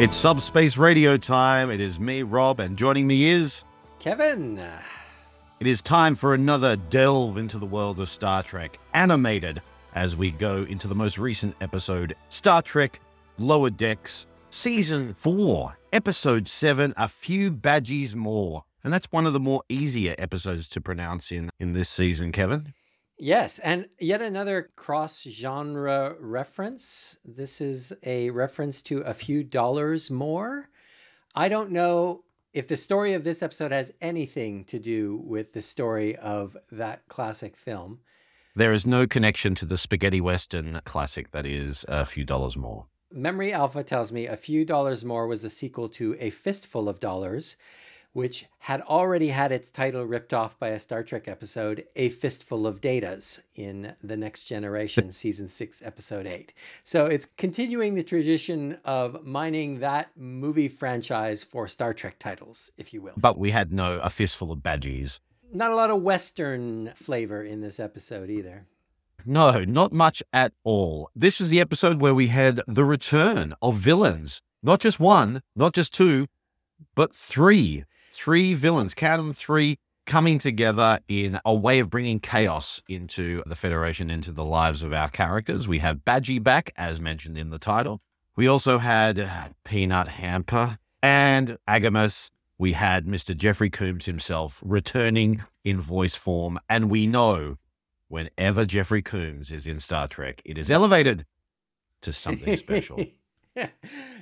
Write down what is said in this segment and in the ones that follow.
It's Subspace Radio time. It is me, Rob, and joining me is. Kevin. It is time for another delve into the world of Star Trek, animated, as we go into the most recent episode Star Trek Lower Decks, Season 4, Episode 7 A Few Badgeys More. And that's one of the more easier episodes to pronounce in, in this season, Kevin. Yes, and yet another cross genre reference. This is a reference to a few dollars more. I don't know if the story of this episode has anything to do with the story of that classic film. There is no connection to the spaghetti western classic that is a few dollars more. Memory Alpha tells me a few dollars more was a sequel to A Fistful of Dollars, which had already had its title ripped off by a Star Trek episode, A Fistful of Datas, in The Next Generation, Season 6, Episode 8. So it's continuing the tradition of mining that movie franchise for Star Trek titles, if you will. But we had no A Fistful of Badgeys. Not a lot of Western flavor in this episode either. No, not much at all. This was the episode where we had the return of villains. Not just one, not just two, but three three villains, count them three, coming together in a way of bringing chaos into the Federation, into the lives of our characters. We have Badgey back, as mentioned in the title. We also had uh, Peanut Hamper and AGIMUS. We had Mr. Jeffrey Combs himself returning in voice form. And we know whenever Jeffrey Combs is in Star Trek, it is elevated to something special.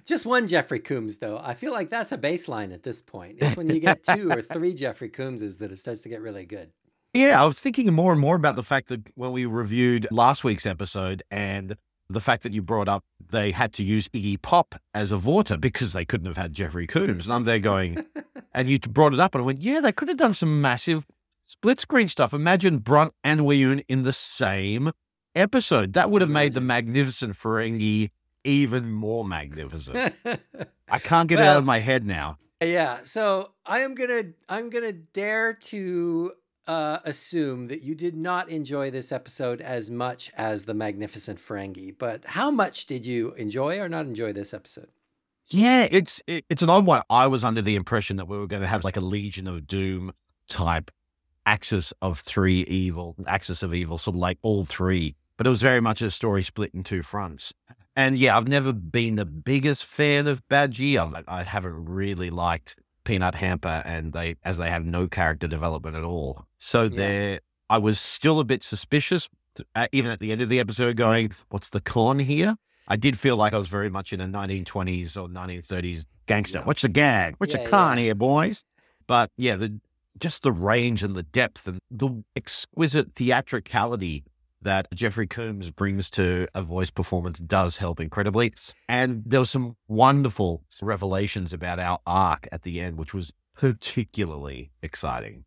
Just one Jeffrey Combs, though. I feel like that's a baseline at this point. It's when you get two or three Jeffrey Combses that it starts to get really good. Yeah, I was thinking more and more about the fact that when we reviewed last week's episode and the fact that you brought up they had to use Iggy Pop as a Vorta because they couldn't have had Jeffrey Combs. And I'm there going, and you brought it up, and I went, yeah, they could have done some massive split screen stuff. Imagine Brunt and Weyoun in the same episode. That would have made the Magnificent Ferengi even more magnificent. I can't get well, it out of my head now. Yeah, so I am gonna I'm gonna dare to uh, assume that you did not enjoy this episode as much as the Magnificent Ferengi. But how much did you enjoy or not enjoy this episode? Yeah, it's it, it's an odd one. I was under the impression that we were going to have like a Legion of Doom type axis of three evil, axis of evil, sort of like all three. But it was very much a story split in two fronts. And yeah, I've never been the biggest fan of Badgey. I, I haven't really liked Peanut Hamper, and they as they have no character development at all. So yeah. there, I was still a bit suspicious, uh, even at the end of the episode, going, "What's the con here?" I did feel like I was very much in a 1920s or 1930s gangster. Yeah. What's the gag? What's yeah, the con here, boys? But yeah, the just the range and the depth and the exquisite theatricality that Jeffrey Combs brings to a voice performance does help incredibly. And there were some wonderful revelations about our arc at the end, which was particularly exciting.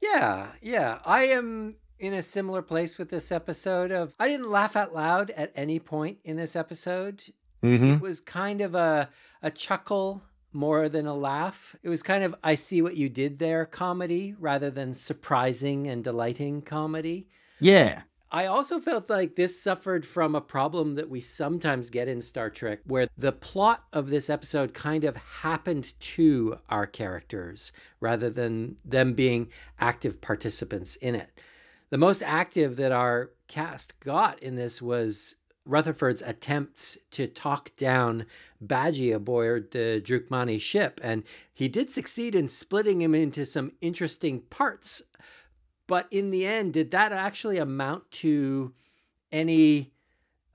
Yeah, yeah. I am in a similar place with this episode of I didn't laugh out loud at any point in this episode. Mm-hmm. It was kind of a a chuckle more than a laugh. It was kind of I see what you did there comedy rather than surprising and delighting comedy. Yeah. I also felt like this suffered from a problem that we sometimes get in Star Trek, where the plot of this episode kind of happened to our characters rather than them being active participants in it. The most active that our cast got in this was Rutherford's attempts to talk down Badgey aboard the Drookmani ship, and he did succeed in splitting him into some interesting parts but in the end, did that actually amount to any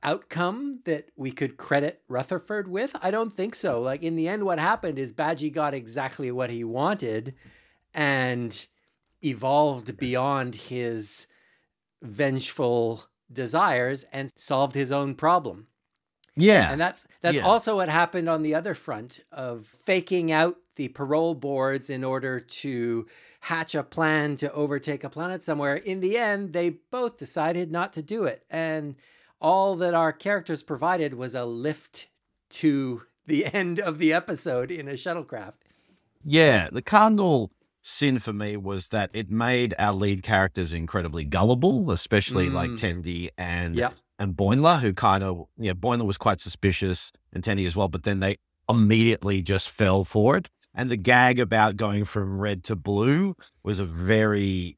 outcome that we could credit Rutherford with? I don't think so. Like in the end, what happened is Badgey got exactly what he wanted and evolved beyond his vengeful desires and solved his own problem. Yeah. And that's that's yeah. also what happened on the other front of faking out the parole boards in order to hatch a plan to overtake a planet somewhere. In the end, they both decided not to do it. And all that our characters provided was a lift to the end of the episode in a shuttlecraft. Yeah, the cardinal sin for me was that it made our lead characters incredibly gullible, especially mm. like Tendi and yep. and Boimler, who kind of yeah, Boimler was quite suspicious and Tendi as well, but then they immediately just fell for it. And the gag about going from red to blue was a very,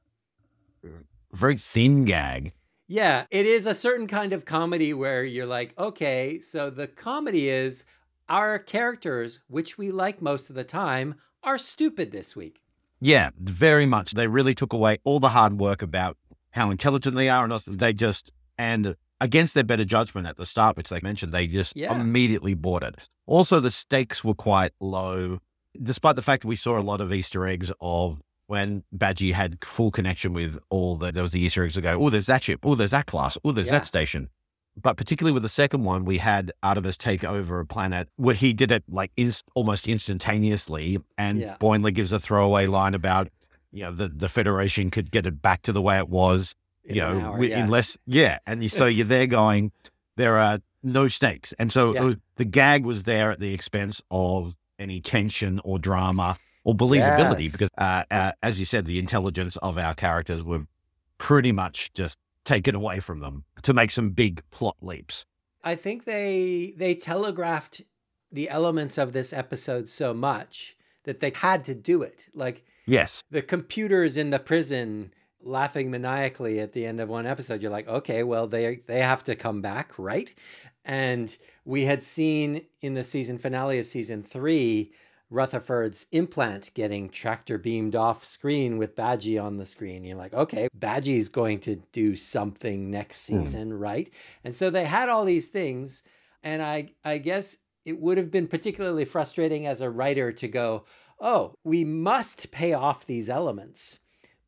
very thin gag. Yeah, it is a certain kind of comedy where you're like, okay, so the comedy is our characters, which we like most of the time, are stupid this week. Yeah, very much. They really took away all the hard work about how intelligent they are, and also they just and against their better judgment at the start, which they mentioned, they just Yeah. immediately bought it. Also, the stakes were quite low, despite the fact that we saw a lot of Easter eggs of when Badgey had full connection with all the there was the Easter eggs that go, oh, there's that ship, oh, there's that class, oh, there's Yeah. that station. But particularly with the second one, we had AGIMUS take over a planet where he did it like inst- almost instantaneously, and Yeah. Gives a throwaway line about, you know, the the Federation could get it back to the way it was in you know, hour, yeah. unless, yeah. And you, so you're there going, there are no stakes. And so Yeah. uh, the gag was there at the expense of any tension or drama or believability Yes. because, uh, uh, as you said, the intelligence of our characters were pretty much just taken away from them to make some big plot leaps. I think they they telegraphed the elements of this episode so much that they had to do it. Like Yes. the computers in the prison laughing maniacally at the end of one episode you're like okay well they they have to come back right and we had seen in the season finale of season 3 Rutherford's implant getting tractor beamed off screen with Badgey on the screen. You're like, okay, Badgey's going to do something next Hmm. season, right? And so they had all these things, and I I guess it would have been particularly frustrating as a writer to go, oh, we must pay off these elements,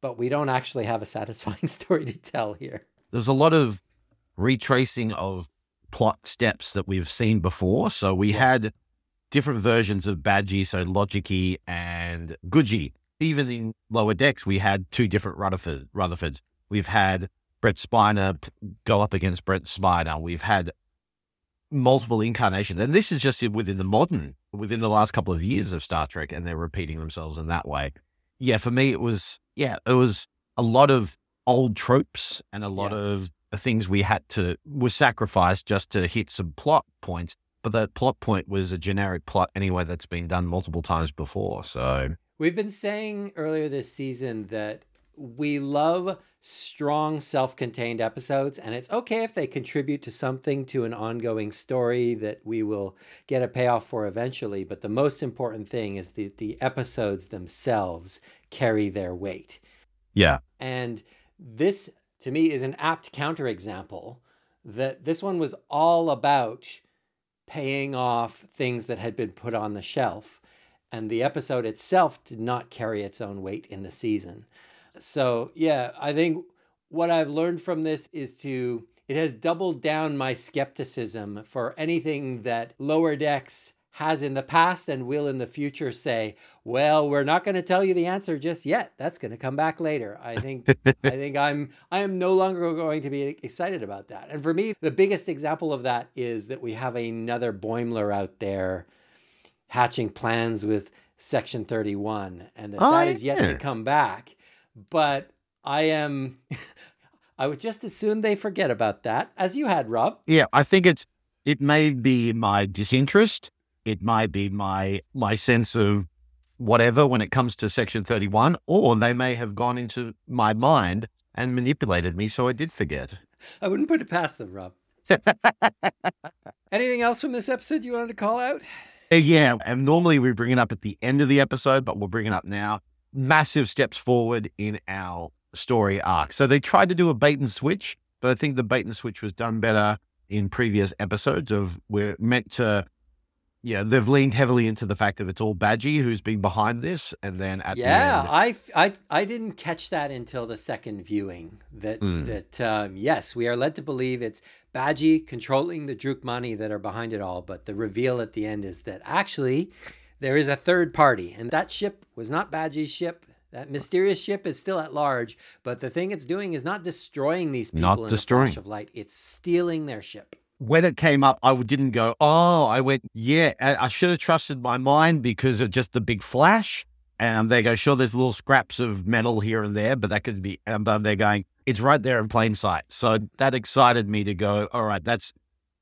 but we don't actually have a satisfying story to tell here. There's a lot of retracing of plot steps that we've seen before. So we had different versions of Badgey, so Logicy and Goodgey. Even in lower decks, we had two different Rutherford, Rutherfords. We've had Brent Spiner go up against Brent Spiner. We've had multiple incarnations. And this is just within the modern, within the last couple of years of Star Trek, and they're repeating themselves in that way. Yeah, for me, it was, yeah, it was a lot of old tropes and a lot Yeah. of the things we had to, were sacrificed just to hit some plot points. But that plot point was a generic plot anyway that's been done multiple times before. So, We've been saying earlier this season that we love strong self-contained episodes and it's okay if they contribute to something to an ongoing story that we will get a payoff for eventually but the most important thing is that the episodes themselves carry their weight yeah. and this to me is an apt counterexample that this one was all about paying off things that had been put on the shelf. And the episode itself did not carry its own weight in the season. So, yeah, I think what I've learned from this is to, it has doubled down my skepticism for anything that Lower Decks has in the past and will in the future say, well, we're not going to tell you the answer just yet. That's going to come back later. I think I think I'm I am no longer going to be excited about that. And for me, the biggest example of that is that we have another Boimler out there hatching plans with Section 31 and that Oh, that is yet yeah. to come back. But I am I would just as soon they forget about that as you had, Rob. Yeah, I think it's it may be my disinterest. It might be my my sense of whatever when it comes to Section Thirty One, or they may have gone into my mind and manipulated me, so I did forget. I wouldn't put it past them, Rob. Anything else from this episode you wanted to call out? Uh, yeah, and normally we bring it up at the end of the episode, but we'll bring it up now. Massive steps forward in our story arc. So they tried to do a bait and switch, but I think the bait and switch was done better in previous episodes of we're meant to yeah, they've leaned heavily into the fact that it's all Badgey who's been behind this, and then at yeah, the end, I, I, I didn't catch that until the second viewing. That Mm. that um, yes, we are led to believe it's Badgey controlling the Drookmani that are behind it all. But the reveal at the end is that actually there is a third party, and that ship was not Badgey's ship. That mysterious ship is still at large, but the thing it's doing is not destroying these people Not in a destroying. flash of light. It's stealing their ship. When it came up, I didn't go, oh, I went, yeah, I should have trusted my mind because of just the big flash. And they go, sure, there's little scraps of metal here and there, but that could be, but they're going, it's right there in plain sight. So that excited me to go, all right, that's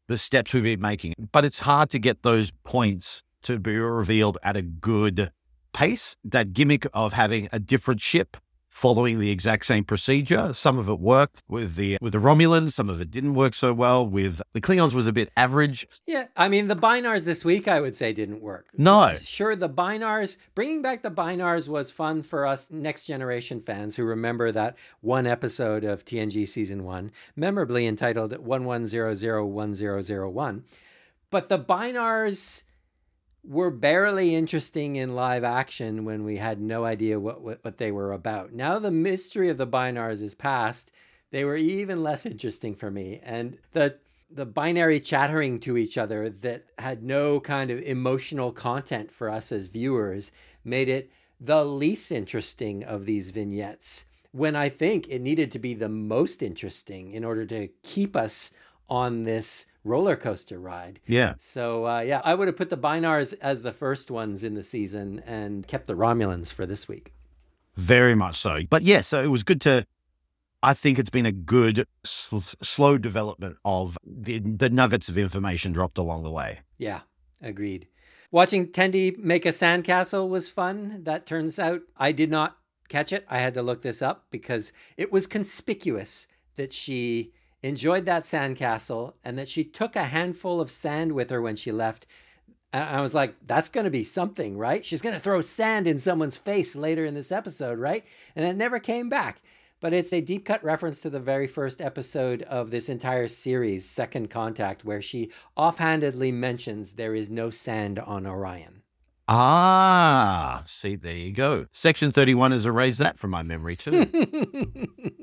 the steps we've been making. But it's hard to get those points to be revealed at a good pace. That gimmick of having a different ship following the exact same procedure. Some of it worked with the with the Romulans, some of it didn't work so well. With the Klingons was a bit average. Yeah, I mean the Bynars this week I would say didn't work. No. Sure the Bynars bringing back the Bynars was fun for us next generation fans who remember that one episode of TNG season 1, memorably entitled 11001001. But the Bynars were barely interesting in live action when we had no idea what, what, what, they were about. Now the mystery of the Bynars is past. They were even less interesting for me. And the the binary chattering to each other that had no kind of emotional content for us as viewers made it the least interesting of these vignettes when I think it needed to be the most interesting in order to keep us on this roller coaster ride. Yeah. So uh, yeah, I would have put the Bynars as the first ones in the season and kept the Romulans for this week. Very much so. But yeah, so it was good to. I think it's been a good sl- slow development of the, the nuggets of information dropped along the way. Yeah, agreed. Watching Tendi make a sandcastle was fun. That turns out I did not catch it. I had to look this up because it was conspicuous that she enjoyed that sandcastle and that she took a handful of sand with her when she left. And I was like, that's going to be something, right? She's going to throw sand in someone's face later in this episode, right? And it never came back. But it's a deep cut reference to the very first episode of this entire series, Second Contact, where she offhandedly mentions there is no sand on Orion. Ah, see, there you go. Section 31 has erased that from my memory too.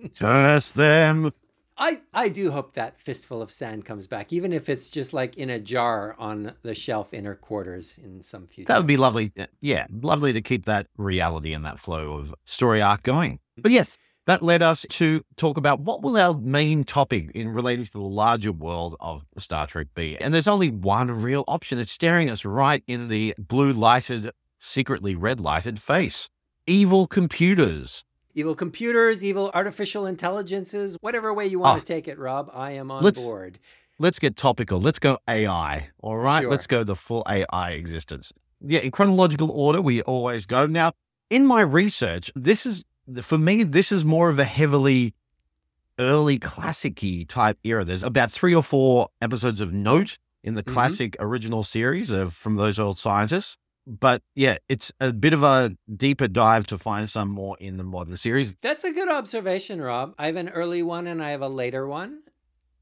Just them. I, I do hope that fistful of sand comes back, even if it's just like in a jar on the shelf in her quarters in some future. That would be lovely. Yeah, lovely to keep that reality and that flow of story arc going. Mm-hmm. But yes, that led us to talk about what will our main topic in relating to the larger world of Star Trek be. And there's only one real option. It's staring us right in the blue lighted, secretly red lighted face. Evil computers evil computers, evil artificial intelligences, whatever way you want oh, to take it, Rob. I am on let's, board. Let's get topical. Let's go AI. All right. Sure. Let's go the full AI existence. Yeah, in chronological order, we always go. Now, in my research, this is for me, this is more of a heavily early classic type era. There's about three or four episodes of note in the mm-hmm. classic original series of from those old scientists but yeah, it's a bit of a deeper dive to find some more in the modern series. That's a good observation, Rob. I have an early one and I have a later one.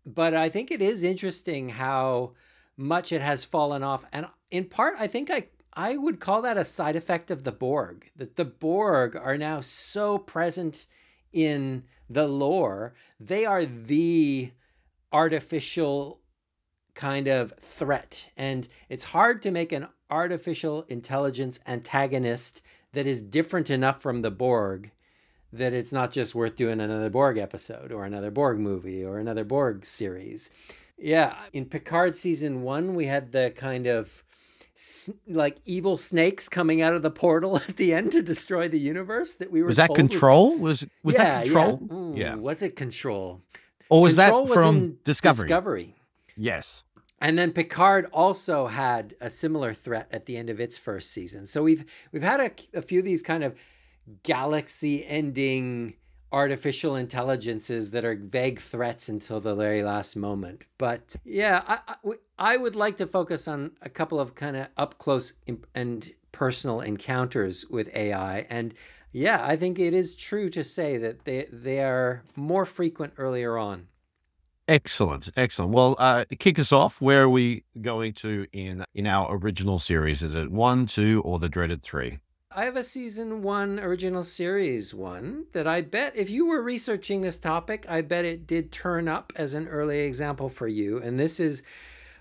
But I think it is interesting how much it has fallen off. And in part, I think I I would call that a side effect of the Borg. That the Borg are now so present in the lore. They are the artificial kind of threat. And it's hard to make an artificial intelligence antagonist that is different enough from the Borg that it's not just worth doing another Borg episode or another Borg movie or another Borg series. Yeah, in Picard season one, we had the kind of like evil snakes coming out of the portal at the end to destroy the universe that we were. Was that control? Was was, was yeah, that control? Yeah. Ooh, yeah. Was it control? Or was control that from was Discovery? Discovery. Yes. And then Picard also had a similar threat at the end of its first season. So we've we've had a, a few of these kind of galaxy-ending artificial intelligences that are vague threats until the very last moment. But yeah, I, I, I would like to focus on a couple of kind of up close and personal encounters with AI. And yeah, I think it is true to say that they they are more frequent earlier on. Excellent, excellent. Well, uh, kick us off. Where are we going to in in our original series? Is it one, two, or the dreaded three? I have a season one original series one that I bet if you were researching this topic, I bet it did turn up as an early example for you. And this is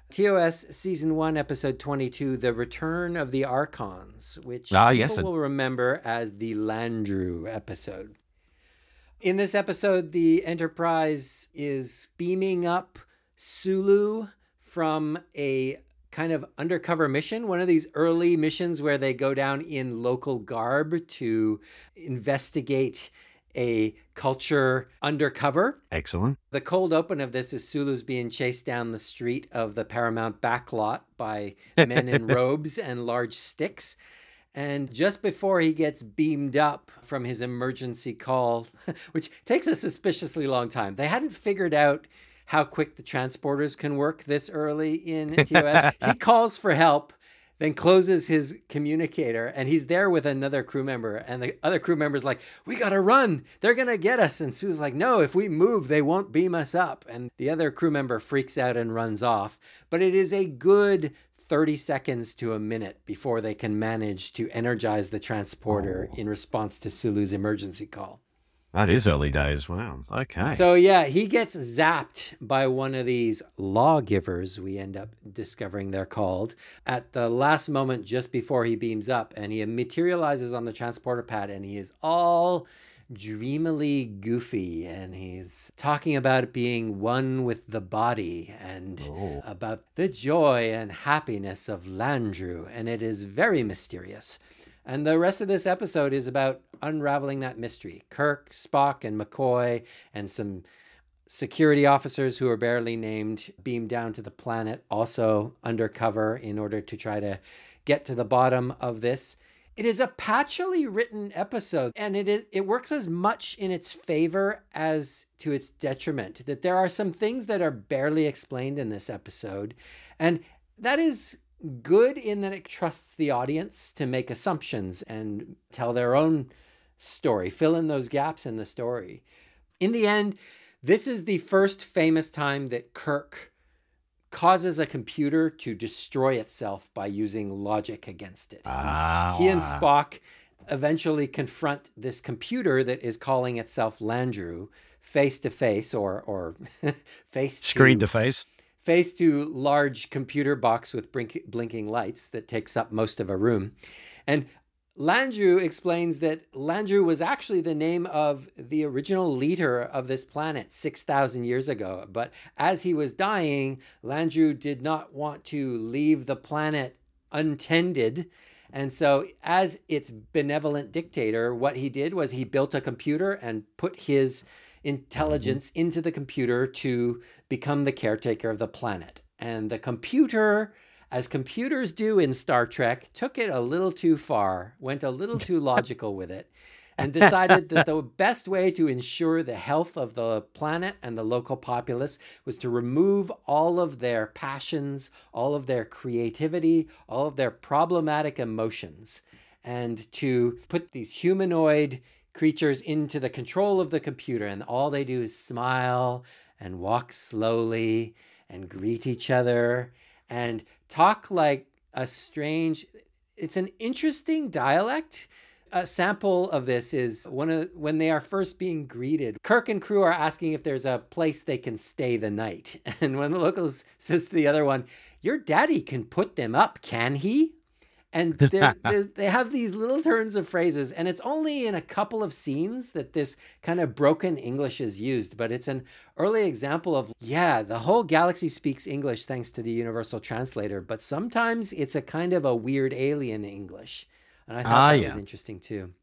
TOS season one, episode 22, The Return of the Archons, which ah, people yes, will remember as the Landru episode. In this episode, the Enterprise is beaming up Sulu from a kind of undercover mission, one of these early missions where they go down in local garb to investigate a culture undercover. Excellent. The cold open of this is Sulu's being chased down the street of the Paramount backlot by men in robes and large sticks. And just before he gets beamed up from his emergency call, which takes a suspiciously long time, they hadn't figured out how quick the transporters can work this early in TOS. he calls for help, then closes his communicator, and he's there with another crew member. And the other crew member's like, We gotta run. They're gonna get us. And Sue's like, No, if we move, they won't beam us up. And the other crew member freaks out and runs off. But it is a good 30 seconds to a minute before they can manage to energize the transporter oh. in response to Sulu's emergency call. That is early days. Wow. Okay. So yeah, he gets zapped by one of these lawgivers. We end up discovering they're called at the last moment just before he beams up, and he materializes on the transporter pad, and he is all dreamily goofy and he's talking about being one with the body and oh. about the joy and happiness of Landru and it is very mysterious. And the rest of this episode is about unraveling that mystery. Kirk, Spock, and McCoy, and some security officers who are barely named beam down to the planet, also undercover in order to try to get to the bottom of this. It is a patchily written episode, and it is it works as much in its favor as to its detriment. That there are some things that are barely explained in this episode, and that is good in that it trusts the audience to make assumptions and tell their own story, fill in those gaps in the story. In the end, this is the first famous time that Kirk causes a computer to destroy itself by using logic against it. Ah. He and Spock eventually confront this computer that is calling itself Landru face to face or or face screen to, face face to large computer box with blink, blinking lights that takes up most of a room. And Landru explains that Landru was actually the name of the original leader of this planet 6,000 years ago. But as he was dying, Landru did not want to leave the planet untended. And so, as its benevolent dictator, what he did was he built a computer and put his intelligence mm-hmm. into the computer to become the caretaker of the planet. And the computer, as computers do in Star Trek, took it a little too far, went a little too logical with it, and decided that the best way to ensure the health of the planet and the local populace was to remove all of their passions, all of their creativity, all of their problematic emotions, and to put these humanoid creatures into the control of the computer, and all they do is smile and walk slowly and greet each other and talk like a strange. It's an interesting dialect. A sample of this is one of when they are first being greeted. Kirk and crew are asking if there's a place they can stay the night, and one of the locals says to the other one, "Your daddy can put them up, can he?" And they have these little turns of phrases and it's only in a couple of scenes that this kind of broken english is used but it's an early example of yeah the whole galaxy speaks english thanks to the universal translator but sometimes it's a kind of a weird alien english. And i thought ah, that yeah. was interesting too.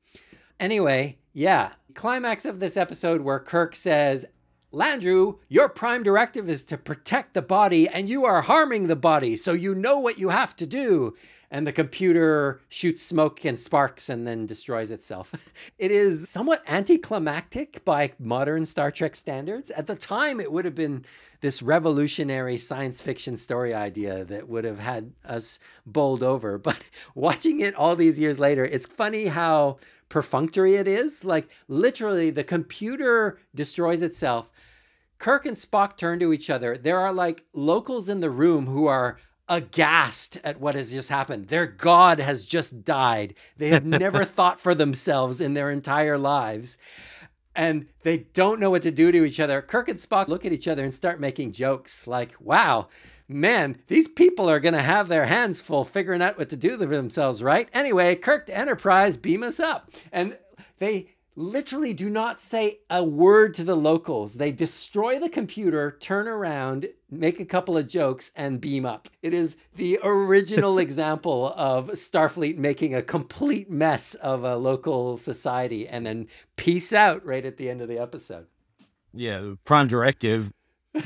Anyway yeah climax of this episode where kirk says Landru, your prime directive is to protect the body, and you are harming the body, so you know what you have to do and the computer shoots smoke and sparks and then destroys itself. it is somewhat anticlimactic by modern Star Trek standards. At the time, it would have been this revolutionary science fiction story idea that would have had us bowled over. But watching it all these years later, it's funny how perfunctory it is. Like, literally, the computer destroys itself. Kirk and Spock turn to each other. There are like locals in the room who are aghast at what has just happened. Their God has just died. They have never thought for themselves in their entire lives. And they don't know what to do to each other. Kirk and Spock look at each other and start making jokes like, wow, man, these people are going to have their hands full figuring out what to do to themselves, right? Anyway, Kirk to Enterprise, beam us up. And they literally do not say a word to the locals. They destroy the computer, turn around, make a couple of jokes, and beam up. It is the original example of Starfleet making a complete mess of a local society and then peace out right at the end of the episode. Yeah, Prime Directive.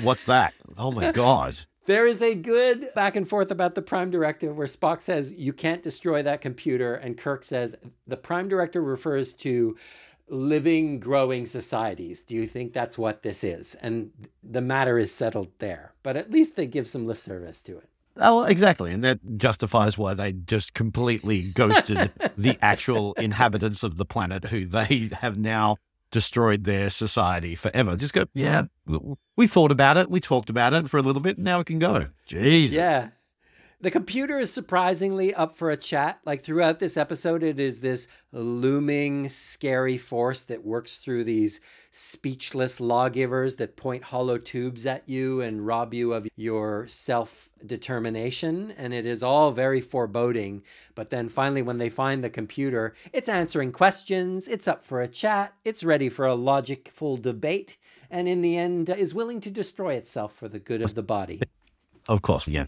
What's that? oh my God. There is a good back and forth about the Prime Directive where Spock says, You can't destroy that computer. And Kirk says, The Prime Directive refers to living, growing societies. Do you think that's what this is? And the matter is settled there. But at least they give some lip service to it. Oh, exactly. And that justifies why they just completely ghosted the actual inhabitants of the planet who they have now destroyed their society forever. Just go, yeah, we thought about it. We talked about it for a little bit. Now we can go. Jeez. Yeah. The computer is surprisingly up for a chat. Like throughout this episode, it is this looming, scary force that works through these speechless lawgivers that point hollow tubes at you and rob you of your self determination. And it is all very foreboding. But then finally, when they find the computer, it's answering questions, it's up for a chat, it's ready for a logicful debate, and in the end, uh, is willing to destroy itself for the good of the body. Of course, yeah.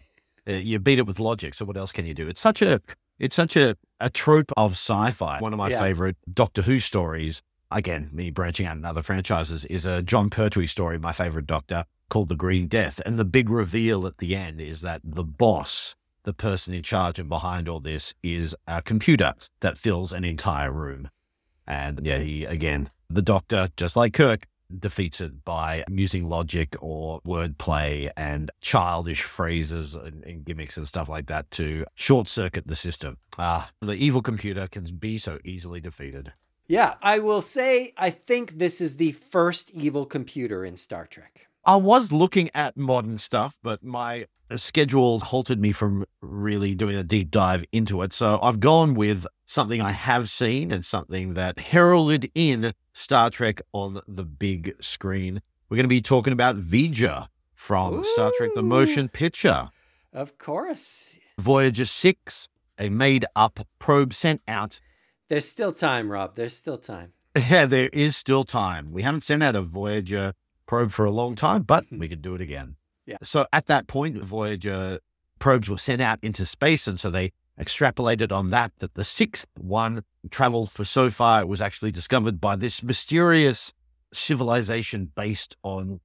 Uh, you beat it with logic. So what else can you do? It's such a it's such a, a trope of sci-fi. One of my yeah. favorite Doctor Who stories, again, me branching out in other franchises, is a Jon Pertwee story, my favorite Doctor, called The Green Death. And the big reveal at the end is that the boss, the person in charge and behind all this, is a computer that fills an entire room. And yeah, he again, the Doctor, just like Kirk, defeats it by using logic or wordplay and childish phrases and, and, gimmicks and stuff like that to short circuit the system. Ah, the evil computer can be so easily defeated. Yeah, I will say I think this is the first evil computer in Star Trek. I was looking at modern stuff, but my schedule halted me from really doing a deep dive into it. So I've gone with something I have seen and something that heralded in Star Trek on the big screen. We're going to be talking about V'Ger from Ooh. Star Trek The Motion Picture. Of course. Voyager 6, a made up probe sent out. There's still time, Rob. There's still time. Yeah, there is still time. We haven't sent out a Voyager probe for a long time, but hmm. we could do it again. Yeah. So at that point, Voyager probes were sent out into space, and so they extrapolated on that that the sixth one traveled for so far it was actually discovered by this mysterious civilization based on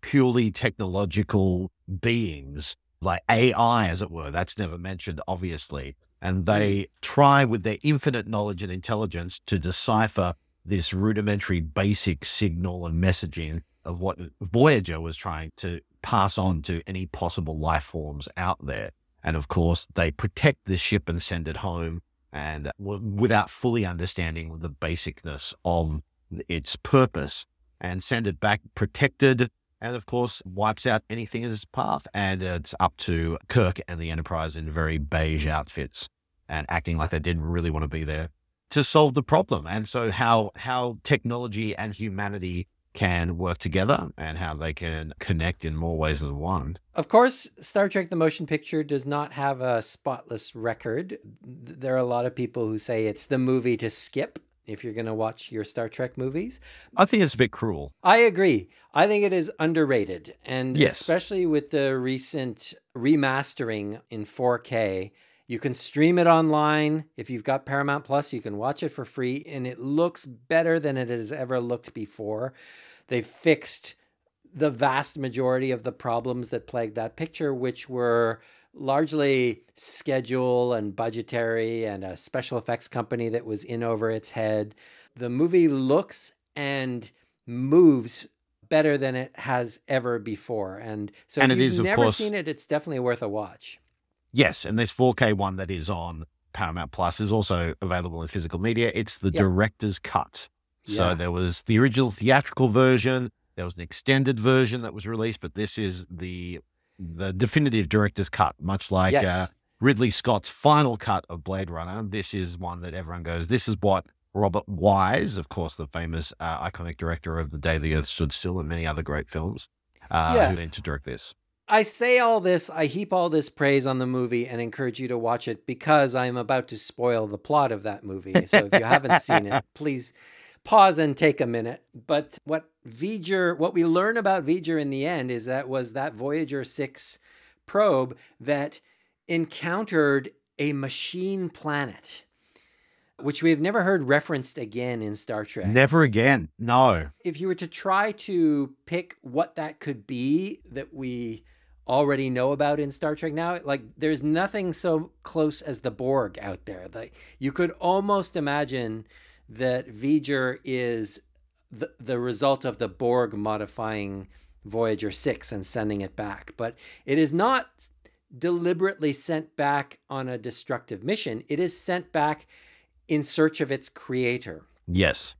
purely technological beings like AI, as it were. That's never mentioned, obviously. And they mm. try with their infinite knowledge and intelligence to decipher this rudimentary basic signal and messaging of what Voyager was trying to pass on to any possible life forms out there. And of course, they protect the ship and send it home. And uh, without fully understanding the basicness of its purpose. And send it back protected. And of course wipes out anything in its path. And it's up to kirk and the enterprise in very beige outfits. And acting like they didn't really want to be there to solve the problem. And so how how technology and humanity can work together and how they can connect in more ways than one. Of course, Star Trek the Motion Picture does not have a spotless record. There are a lot of people who say it's the movie to skip if you're going to watch your Star Trek movies. I think it's a bit cruel. I agree. I think it is underrated. And yes. especially with the recent remastering in 4K, you can stream it online. If you've got Paramount Plus, you can watch it for free, and it looks better than it has ever looked before. They've fixed the vast majority of the problems that plagued that picture, which were largely schedule and budgetary and a special effects company that was in over its head. The movie looks and moves better than it has ever before. And so and if you've is, never course, seen it, it's definitely worth a watch. Yes, and this 4K one that is on Paramount Plus is also available in physical media. It's the yep. director's cut. Yeah. So there was the original theatrical version, there was an extended version that was released, but this is the the definitive director's cut, much like yes. uh, Ridley Scott's final cut of Blade Runner. This is one that everyone goes, this is what Robert Wise, of course, the famous uh, iconic director of The Day the Earth Stood Still and many other great films, uh, yeah. who went to direct this. I say all this, I heap all this praise on the movie and encourage you to watch it because I am about to spoil the plot of that movie. So if you haven't seen it, please pause and take a minute. But what V'ger, what we learn about V'ger in the end is that was that Voyager 6 probe that encountered a machine planet which we have never heard referenced again in Star Trek. Never again. No. If you were to try to pick what that could be that we already know about in Star Trek now, like there's nothing so close as the Borg out there. Like you could almost imagine that V'ger is the, the result of the Borg modifying Voyager 6 and sending it back. But it is not deliberately sent back on a destructive mission. It is sent back in search of its creator. Yes.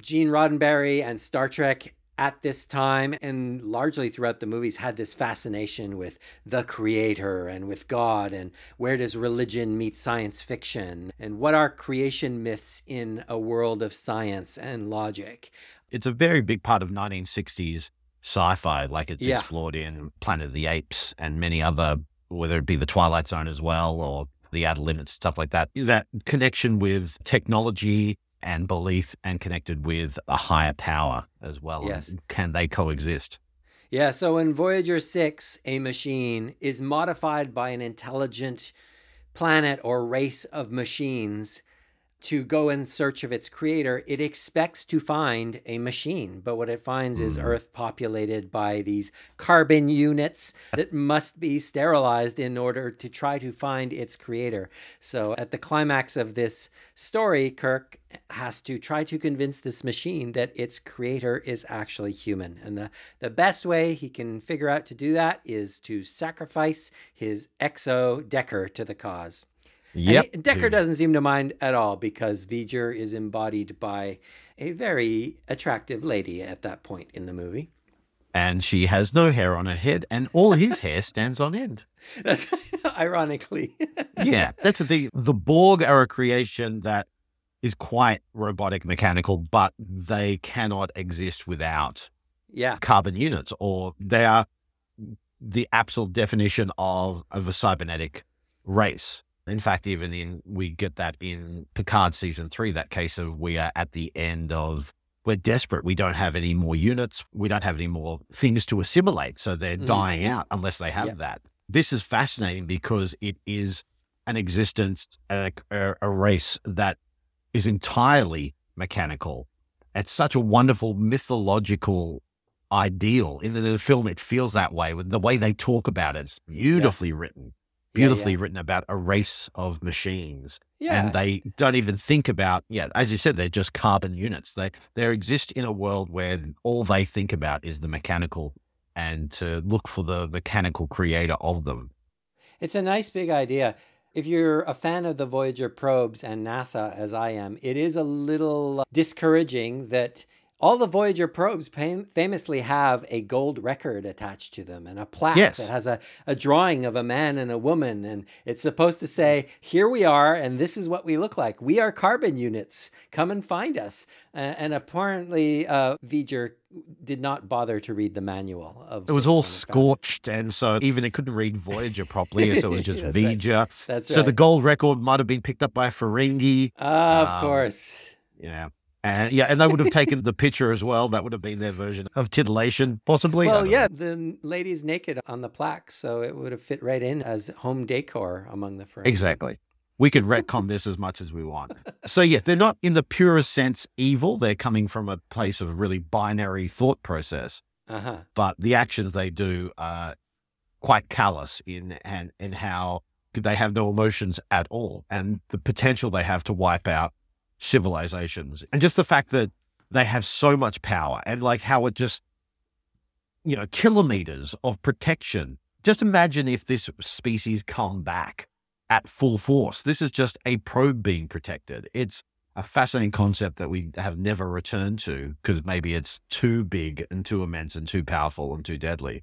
Gene Roddenberry and Star Trek at this time and largely throughout the movies had this fascination with the creator and with God and where does religion meet science fiction and what are creation myths in a world of science and logic. It's a very big part of 1960s sci-fi like it's yeah. explored in Planet of the Apes and many other whether it be the Twilight Zone as well or the outer limits, stuff like that. That connection with technology and belief and connected with a higher power as well. Yes. Can they coexist? Yeah. So in Voyager 6, a machine is modified by an intelligent planet or race of machines to go in search of its creator, it expects to find a machine. But what it finds is mm-hmm. Earth populated by these carbon units that must be sterilized in order to try to find its creator. So at the climax of this story, Kirk has to try to convince this machine that its creator is actually human. And the, the best way he can figure out to do that is to sacrifice his XO Decker to the cause. Yep. He, Decker doesn't seem to mind at all because V'ger is embodied by a very attractive lady at that point in the movie. And she has no hair on her head, and all his hair stands on end. That's ironically. yeah, that's the thing. The Borg are a creation that is quite robotic mechanical, but they cannot exist without yeah. carbon units, or they are the absolute definition of, of a cybernetic race. In fact, even in we get that in Picard season three, that case of we are at the end of we're desperate. We don't have any more units. We don't have any more things to assimilate. So they're mm. dying out unless they have that. This is fascinating because it is an existence, a, a race that is entirely mechanical. It's such a wonderful mythological ideal. In the, the film, it feels that way. With the way they talk about it, it's beautifully yeah. written beautifully yeah, yeah. written about a race of machines. Yeah. And they don't even think about, yeah, as you said, they're just carbon units. They they exist in a world where all they think about is the mechanical and to look for the mechanical creator of them. It's a nice big idea. If you're a fan of the Voyager probes and NASA, as I am, it is a little uh, discouraging that all the Voyager probes fam- famously have a gold record attached to them and a plaque yes. that has a, a drawing of a man and a woman. And it's supposed to say, Here we are, and this is what we look like. We are carbon units. Come and find us. Uh, and apparently, uh, V'ger did not bother to read the manual of it was all scorched and so even it couldn't read voyager properly so it was just That's right. That's so right. the gold record might have been picked up by a ferengi uh, of um, course yeah and yeah, and they would have taken the picture as well. That would have been their version of titillation, possibly. Well, yeah, know. the lady's naked on the plaque, so it would have fit right in as home decor among the friends. Exactly. We could retcon this as much as we want. So yeah, they're not in the purest sense evil. They're coming from a place of really binary thought process. Uh-huh. But the actions they do are quite callous in and in how they have no emotions at all, and the potential they have to wipe out civilizations. And just the fact that they have so much power and like how it just, you know, kilometers of protection. Just imagine if this species come back at full force. This is just a probe being protected. It's a fascinating concept that we have never returned to because maybe it's too big and too immense and too powerful and too deadly.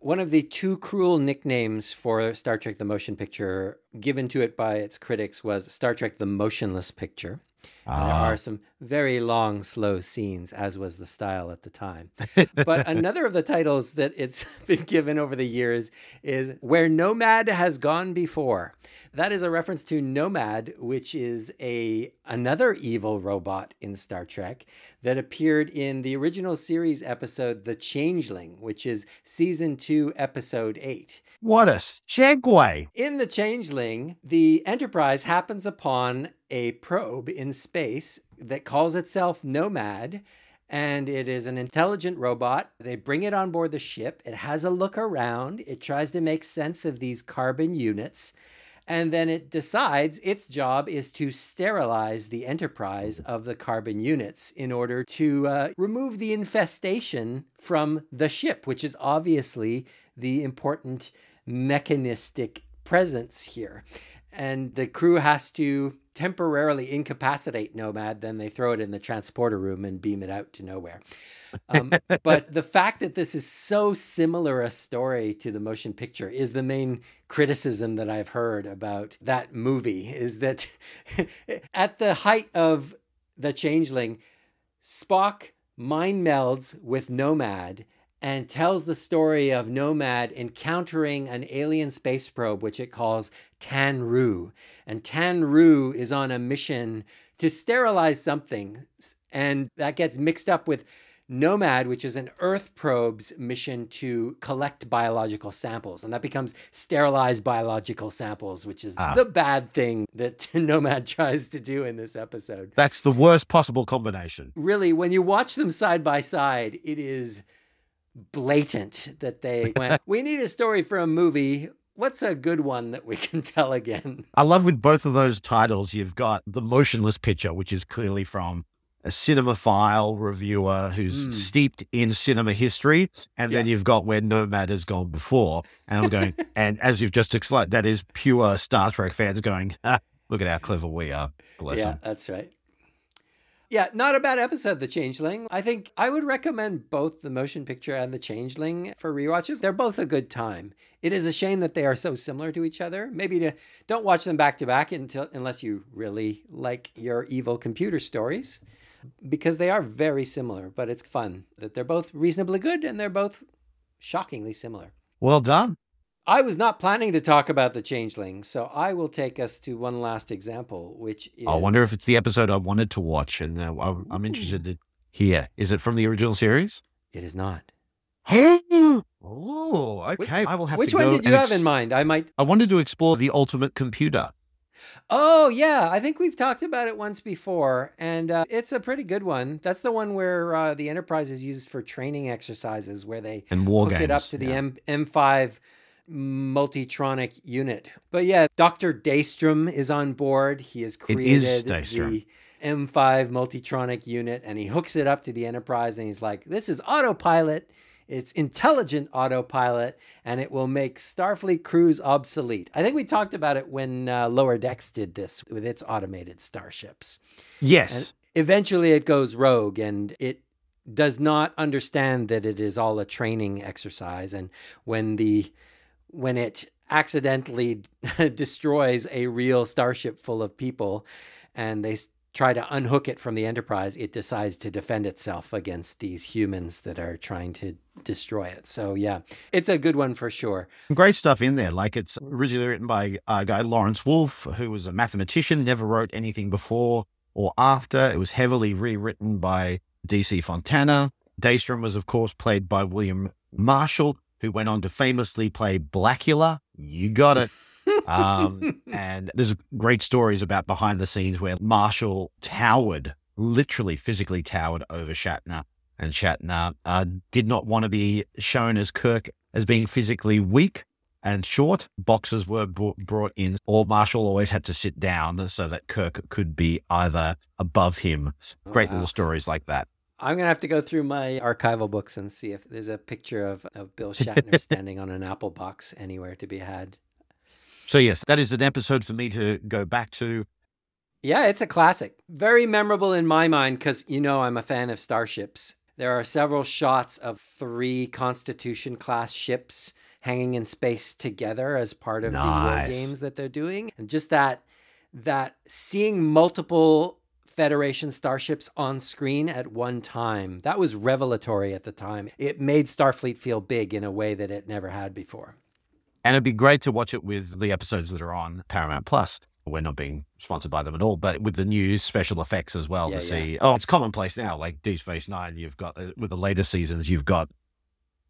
One of the two cruel nicknames for Star Trek the Motion Picture given to it by its critics was Star Trek the Motionless Picture. And there Ah. are some very long, slow scenes, as was the style at the time. but another of the titles that it's been given over the years is Where Nomad Has Gone Before. That is a reference to Nomad, which is a another evil robot in Star Trek that appeared in the original series episode The Changeling, which is season 2 episode 8. What a segue. In The Changeling, the Enterprise happens upon a probe in space that calls itself Nomad, and it is an intelligent robot. They bring it on board the ship. It has a look around, it tries to make sense of these carbon units. And then it decides its job is to sterilize the Enterprise of the carbon units in order to uh, remove the infestation from the ship, which is obviously the important mechanistic presence here. And the crew has to temporarily incapacitate Nomad, then they throw it in the transporter room and beam it out to nowhere. Um, but the fact that this is so similar a story to the motion picture is the main criticism that I've heard about that movie is that at the height of the changeling, Spock mind melds with Nomad and tells the story of Nomad encountering an alien space probe, which it calls Tanru. And Tanru is on a mission to sterilize something, and that gets mixed up with Nomad, which is an Earth probe's mission to collect biological samples. And that becomes sterilized biological samples, which is Ah. the bad thing that Nomad tries to do in this episode That's the worst possible combination. really, when you watch them side by side, it is blatant that they went, we need a story for a movie. What's a good one that we can tell again? I love with both of those titles, you've got the motionless picture, which is clearly from a cinemaphile reviewer who's Mm. steeped in cinema history. And then you've got where Nomad has gone before. And I'm going, and as you've just explained, that is pure Star Trek fans going, ah, look at how clever we are. Bless yeah, them. that's right. Yeah, not a bad episode, The Changeling. I think I would recommend both the motion picture and The Changeling for rewatches. They're both a good time. It is a shame that they are so similar to each other. Maybe to don't watch them back to back until unless you really like your evil computer stories because they are very similar, but it's fun that they're both reasonably good and they're both shockingly similar. Well done. I was not planning to talk about the changeling, so I will take us to one last example, which is I wonder if it's the episode I wanted to watch. And uh, I'm- I'm interested to hear. Is it from the original series? it is not. Oh, okay. I will have Which one did you and have in mind? I might. I wanted to explore the ultimate computer. Oh yeah, I think we've talked about it once before, and uh, it's a pretty good one. That's the one where uh, the Enterprise is used for training exercises, where they and war hook games. it up to the yeah. M M5 Multitronic unit. But yeah, Dr. Daystrom is on board. He has created the M5 Multitronic unit and he hooks it up to the Enterprise and he's like, this is autopilot. It's intelligent autopilot and it will make Starfleet crews obsolete. I think we talked about it when uh, Lower Decks did this with its automated starships. Yes. Eventually it goes rogue and it does not understand that it is all a training exercise and when the when it accidentally destroys a real starship full of people and they try to unhook it from the enterprise it decides to defend itself against these humans that are trying to destroy it so yeah it's a good one for sure Great stuff in there. Like it's originally written by a guy, Laurence Wolfe, who was a mathematician, never wrote anything before or after. It was heavily rewritten by DC Fontana. Daystrom was, of course, played by William Marshall, who went on to famously play Blacula. You got it. Um, and there's great stories about behind the scenes where Marshall towered, literally physically towered over Shatner. And Shatner uh, did not want to be shown as Kirk as being physically weak and short. Boxes were brought, brought in, or Marshall always had to sit down so that Kirk could be either above him. Great Wow. little stories like that. I'm gonna have to go through my archival books and see if there's a picture of, of bill shatner standing on an apple box anywhere to be had So, yes, that is an episode for me to go back to. Yeah, it's a classic. Very memorable in my mind because you know I'm a fan of starships. There are several shots of three Constitution class ships hanging in space together as part of the war games that they're doing. And just that that seeing multiple Federation starships on screen at one time. That was revelatory at the time. It made Starfleet feel big in a way that it never had before. And it'd be great to watch it with the episodes that are on Paramount Plus. We're not being sponsored by them at all, but with the new special effects as well Yeah, to yeah. see. Oh, it's commonplace now. Like Deep Space Nine, you've got uh, with the later seasons, you've got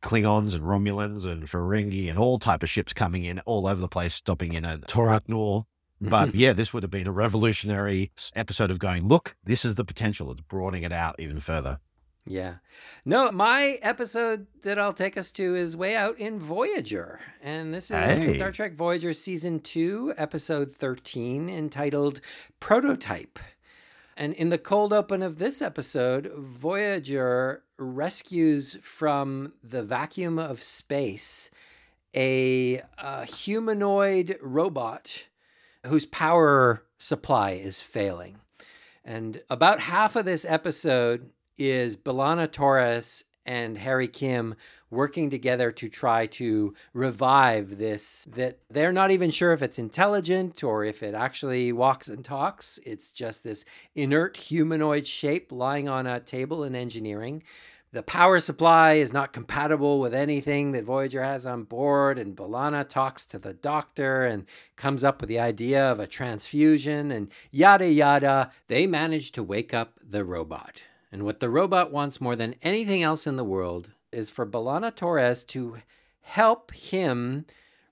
Klingons and Romulans and Ferengi and all type of ships coming in all over the place, stopping in at Terok Nor. But yeah, this would have been a revolutionary episode of going, look, this is the potential. It's broadening it out even further. Yeah. No, my episode that I'll take us to is way out in Voyager. And this is Hey. Star Trek Voyager Season 2, Episode 13, entitled Prototype. And in the cold open of this episode, Voyager rescues from the vacuum of space a, a humanoid robot whose power supply is failing. And about half of this episode is B'Elanna Torres and Harry Kim working together to try to revive this that they're not even sure if it's intelligent or if it actually walks and talks. It's just this inert humanoid shape lying on a table in engineering. The power supply is not compatible with anything that Voyager has on board, and B'Elanna talks to the doctor and comes up with the idea of a transfusion, and yada yada. They manage to wake up the robot. And what the robot wants more than anything else in the world is for B'Elanna Torres to help him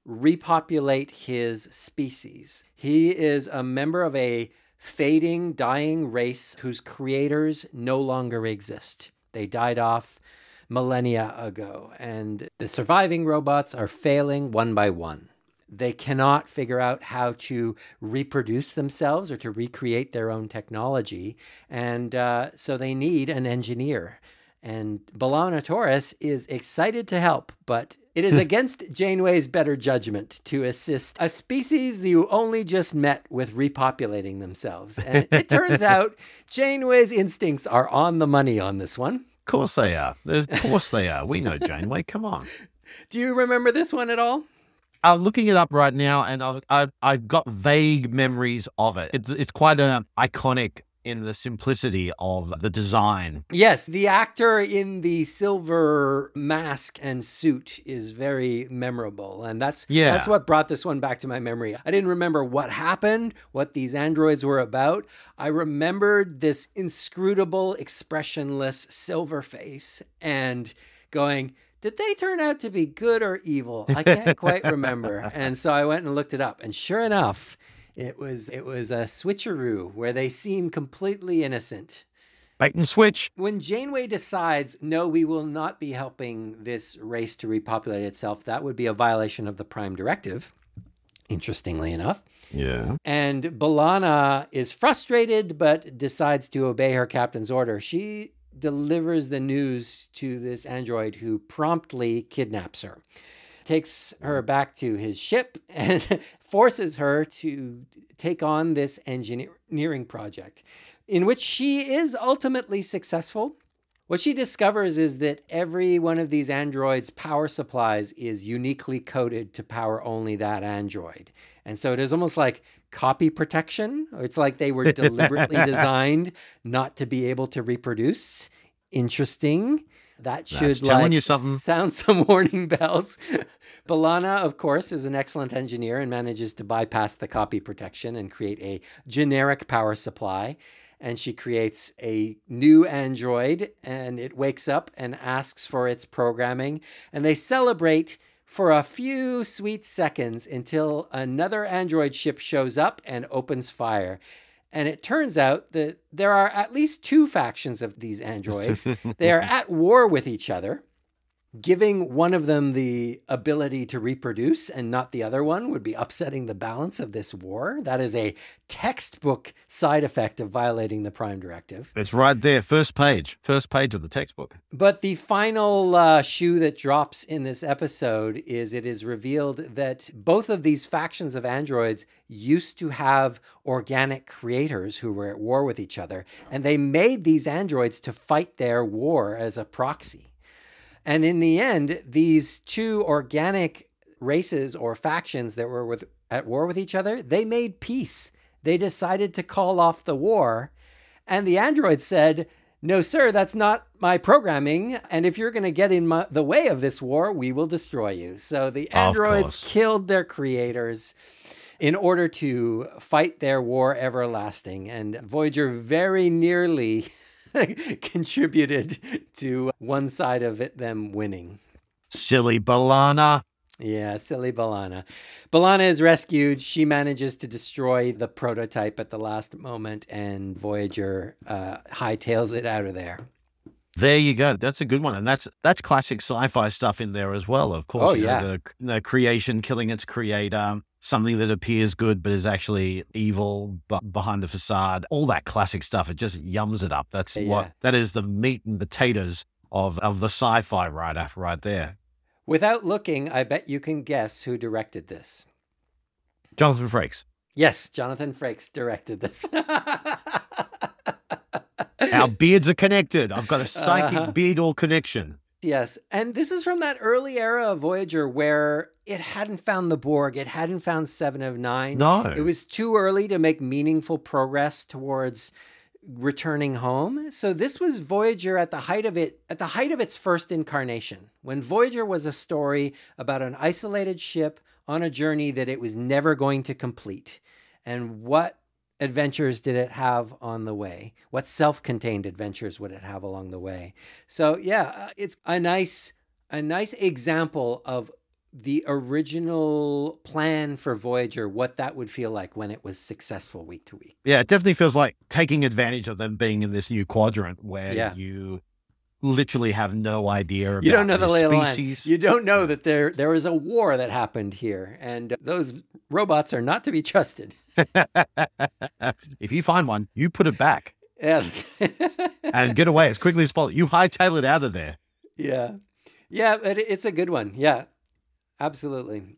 repopulate his species. He is a member of a fading, dying race whose creators no longer exist. They died off millennia ago, and the surviving robots are failing one by one. They cannot figure out how to reproduce themselves or to recreate their own technology, and uh, so they need an engineer. And B'Elanna Torres is excited to help, but it is hmm. against Janeway's better judgment to assist a species you only just met with repopulating themselves. And it turns out Janeway's instincts are on the money on this one. Of course they are. Of course they are. We know Janeway. Come on. Do you remember this one at all? I'm looking it up right now, and I've I've, I've got vague memories of it. It's it's quite an iconic in the simplicity of the design. Yes, the actor in the silver mask and suit is very memorable, and that's Yeah. that's what brought this one back to my memory. I didn't remember what happened, what these androids were about. I remembered this inscrutable, expressionless silver face and going. Did they turn out to be good or evil? I can't quite remember. And so I went and looked it up. And sure enough, it was it was a switcheroo where they seem completely innocent Bait and switch. when Janeway decides, no, we will not be helping this race to repopulate itself, that would be a violation of the Prime Directive, interestingly enough. Yeah. And B'Elanna is frustrated but decides to obey her captain's order. She delivers the news to this android who promptly kidnaps her. Takes her back to his ship and forces her to take on this engineering project, in which she is ultimately successful. What she discovers is that every one of these androids' power supplies is uniquely coded to power only that android. And so it is almost like copy protection. It's like they were deliberately designed not to be able to reproduce. Interesting. That should like, sound some warning bells. B'Elanna, of course, is an excellent engineer and manages to bypass the copy protection and create a generic power supply. And she creates a new android and it wakes up and asks for its programming. And they celebrate for a few sweet seconds until another android ship shows up and opens fire and it turns out that there are at least two factions of these androids. They are at war with each other giving one of them the ability to reproduce and not the other one would be upsetting the balance of this war. That is a textbook side effect of violating the Prime Directive. It's right there, first page, first page of the textbook. But the final uh, shoe that drops in this episode is it is revealed that both of these factions of androids used to have organic creators who were at war with each other, and they made these androids to fight their war as a proxy. And in the end, these two organic races or factions that were with, at war with each other, they made peace. They decided to call off the war. And the android said, no, sir, that's not my programming. And if you're going to get in my, the way of this war, we will destroy you. So the androids killed their creators in order to fight their war everlasting. And Voyager very nearly contributed to one side of it, them winning. Silly B'Elanna. Yeah, silly B'Elanna. B'Elanna is rescued. She manages to destroy the prototype at the last moment, and Voyager uh, hightails it out of there. There you go. That's a good one, and that's that's classic sci-fi stuff in there as well. Of course, oh yeah, know, the, the creation killing its creator, something that appears good but is actually evil but behind the facade. All that classic stuff. It just yums it up. That's yeah. what that is the meat and potatoes of of the sci-fi writer right there. Without looking, I bet you can guess who directed this. Jonathan Frakes. Yes, Jonathan Frakes directed this. Our beards are connected. I've got a psychic uh-huh. beardal connection. Yes. And this is from that early era of Voyager where it hadn't found the Borg, it hadn't found Seven of Nine. No. It was too early to make meaningful progress towards returning home. So this was Voyager at the height of it at the height of its first incarnation. When Voyager was a story about an isolated ship on a journey that it was never going to complete. And what adventures did it have on the way? What self-contained adventures would it have along the way? So yeah, uh, it's a nice a nice example of the original plan for Voyager, what that would feel like when it was successful week to week. Yeah, it definitely feels like taking advantage of them being in this new quadrant where yeah. you literally have no idea you don't know the, the land. You don't know that there there was a war that happened here, and uh, those robots are not to be trusted. if you find one, you put it back. And get away as quickly as possible. You hightail it out of there. Yeah. Yeah, but it's a good one. Yeah. Absolutely.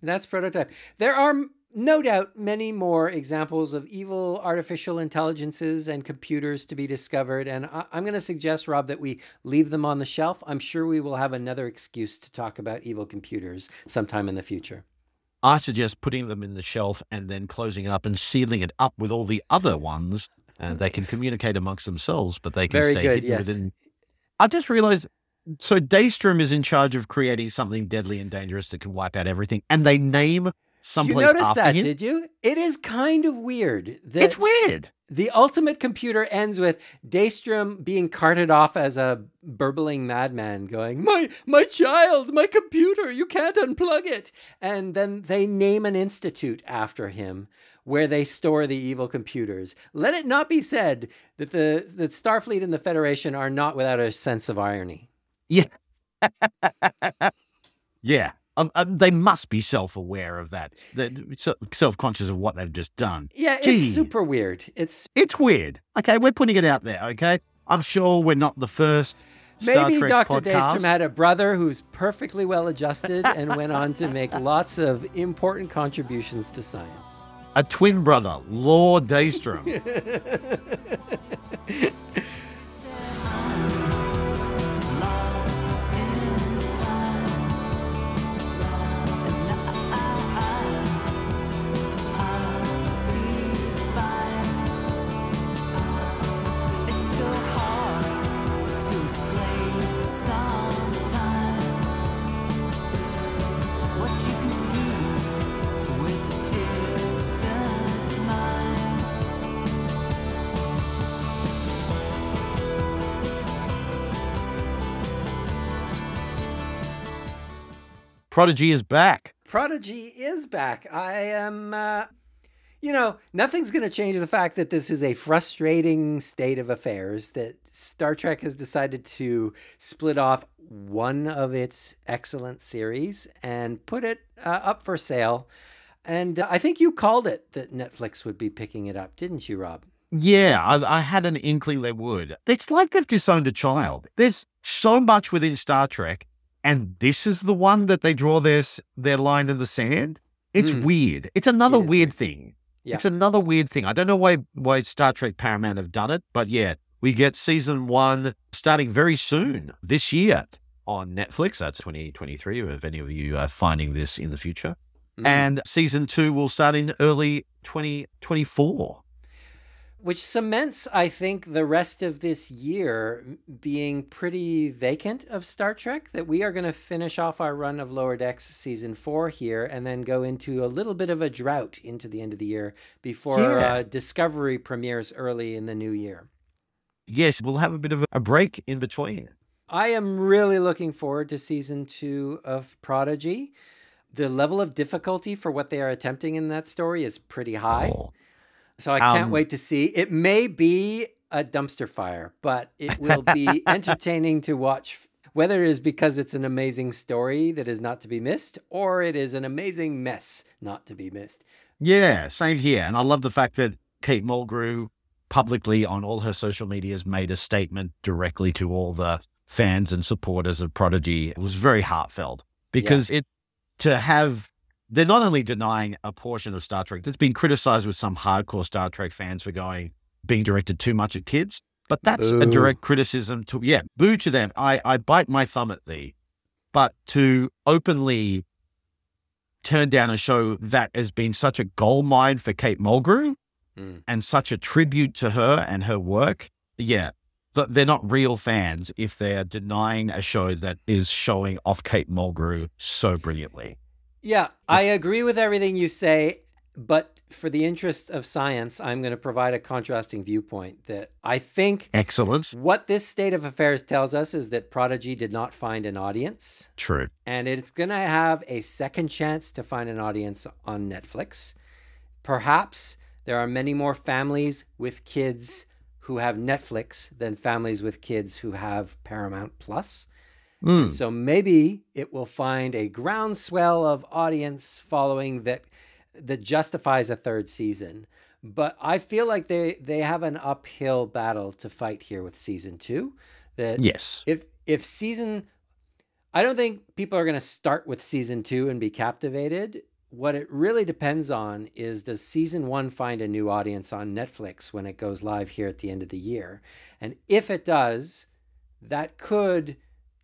That's prototype. There are no doubt many more examples of evil artificial intelligences and computers to be discovered. And I- am going to suggest, Rob, that we leave them on the shelf. I'm sure we will have another excuse to talk about evil computers sometime in the future. I suggest putting them in the shelf and then closing it up and sealing it up with all the other ones. And they can communicate amongst themselves, but they can Very stay good, hidden yes. within. I just realized so Daystrom is in charge of creating something deadly and dangerous that can wipe out everything, and they name someplace. You noticed that, him? did you? It is kind of weird. That it's weird. The ultimate computer ends with Daystrom being carted off as a burbling madman, going, "My my child, my computer, you can't unplug it." And then they name an institute after him where they store the evil computers. Let it not be said that the that Starfleet and the Federation are not without a sense of irony. Yeah. yeah. Um, um, they must be self-aware of that. They're self-conscious of what they've just done. Yeah, Gee. it's super weird. It's it's weird. Okay, we're putting it out there. Okay, I'm sure we're not the first. Maybe Dr. Daystrom had a brother who's perfectly well adjusted and went on to make lots of important contributions to science. A twin brother, Lord Daystrom. Prodigy is back. Prodigy is back. I am, uh, you know, nothing's going to change the fact that this is a frustrating state of affairs, that Star Trek has decided to split off one of its excellent series and put it uh, up for sale. And uh, I think you called it that Netflix would be picking it up, didn't you, Rob? Yeah, I, I, had an inkling they would. It's like they've disowned a child. There's so much within Star Trek and this is the one that they draw their their line in the sand. It's mm. weird. It's another it weird, thing. Yeah. It's another weird thing. I don't know why why Star Trek Paramount have done it, but yeah, we get season one starting very soon this year on Netflix. That's 2023. If any of you are finding this in the future, mm. and season two will start in early 2024. Which cements, I think, the rest of this year being pretty vacant of Star Trek. That we are going to finish off our run of Lower Decks season four here and then go into a little bit of a drought into the end of the year before yeah. uh, Discovery premieres early in the new year. Yes, we'll have a bit of a break in between. I am really looking forward to season two of Prodigy. The level of difficulty for what they are attempting in that story is pretty high. Oh. So I can't um, wait to see. It may be a dumpster fire, but it will be entertaining to watch. Whether it is because it's an amazing story that is not to be missed, or it is an amazing mess not to be missed. Yeah, same here. And I love the fact that Kate Mulgrew publicly on all her social medias made a statement directly to all the fans and supporters of Prodigy. It was very heartfelt because yeah. it to have they're not only denying a portion of Star Trek that's been criticized with some hardcore Star Trek fans for going being directed too much at kids, but that's boo. a direct criticism to yeah, boo to them. I, I bite my thumb at thee. But to openly turn down a show that has been such a gold mine for Kate Mulgrew mm. and such a tribute to her and her work, yeah, they're not real fans if they're denying a show that is showing off Kate Mulgrew so brilliantly. Yeah, I agree with everything you say, but for the interest of science, I'm going to provide a contrasting viewpoint that I think excellent. What this state of affairs tells us is that Prodigy did not find an audience. True. And it's going to have a second chance to find an audience on Netflix. Perhaps there are many more families with kids who have Netflix than families with kids who have Paramount Plus. Mm. so maybe it will find a groundswell of audience following that that justifies a third season. But I feel like they they have an uphill battle to fight here with season two. That yes, if if season, I don't think people are going to start with season two and be captivated. What it really depends on is does season one find a new audience on Netflix when it goes live here at the end of the year? And if it does, that could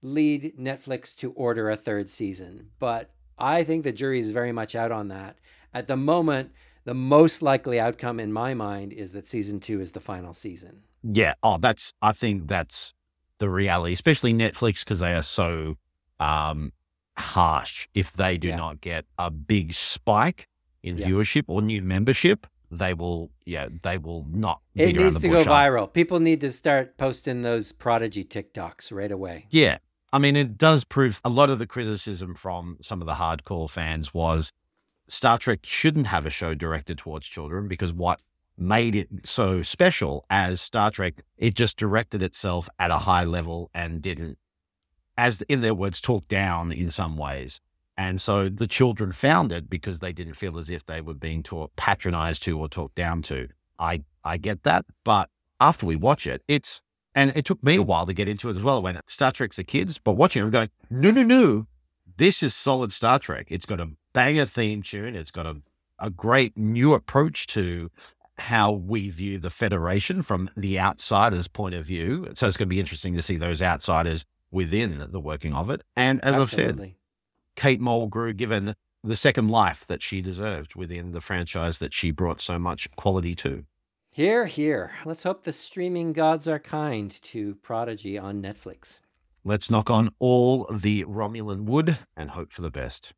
lead Netflix to order a third season. But I think the jury is very much out on that. At the moment, the most likely outcome in my mind is that season two is the final season. Yeah. Oh, that's, I think that's the reality, especially Netflix, because they are so um, harsh. If they do yeah. not get a big spike in yeah. viewership or new membership, they will, yeah, they will not. It needs to go viral. People need to start posting those prodigy TikToks right away. Yeah, I mean, it does prove a lot of the criticism from some of the hardcore fans was Star Trek shouldn't have a show directed towards children because what made it so special as Star Trek, it just directed itself at a high level and didn't, as in their words, talk down in some ways. And so the children found it because they didn't feel as if they were being taught, patronized to or talked down to. I, I get that. But after we watch it, it's and it took me a while to get into it as well. When Star Trek for kids, but watching it, I'm going, no, no, no, this is solid Star Trek. It's got a banger theme tune. It's got a, a great new approach to how we view the Federation from the outsider's point of view. So it's going to be interesting to see those outsiders within the working of it. And as Absolutely. I've said, Kate Mulgrew given the second life that she deserved within the franchise that she brought so much quality to. Here, here. Let's hope the streaming gods are kind to Prodigy on Netflix. Let's knock on all the Romulan wood and hope for the best.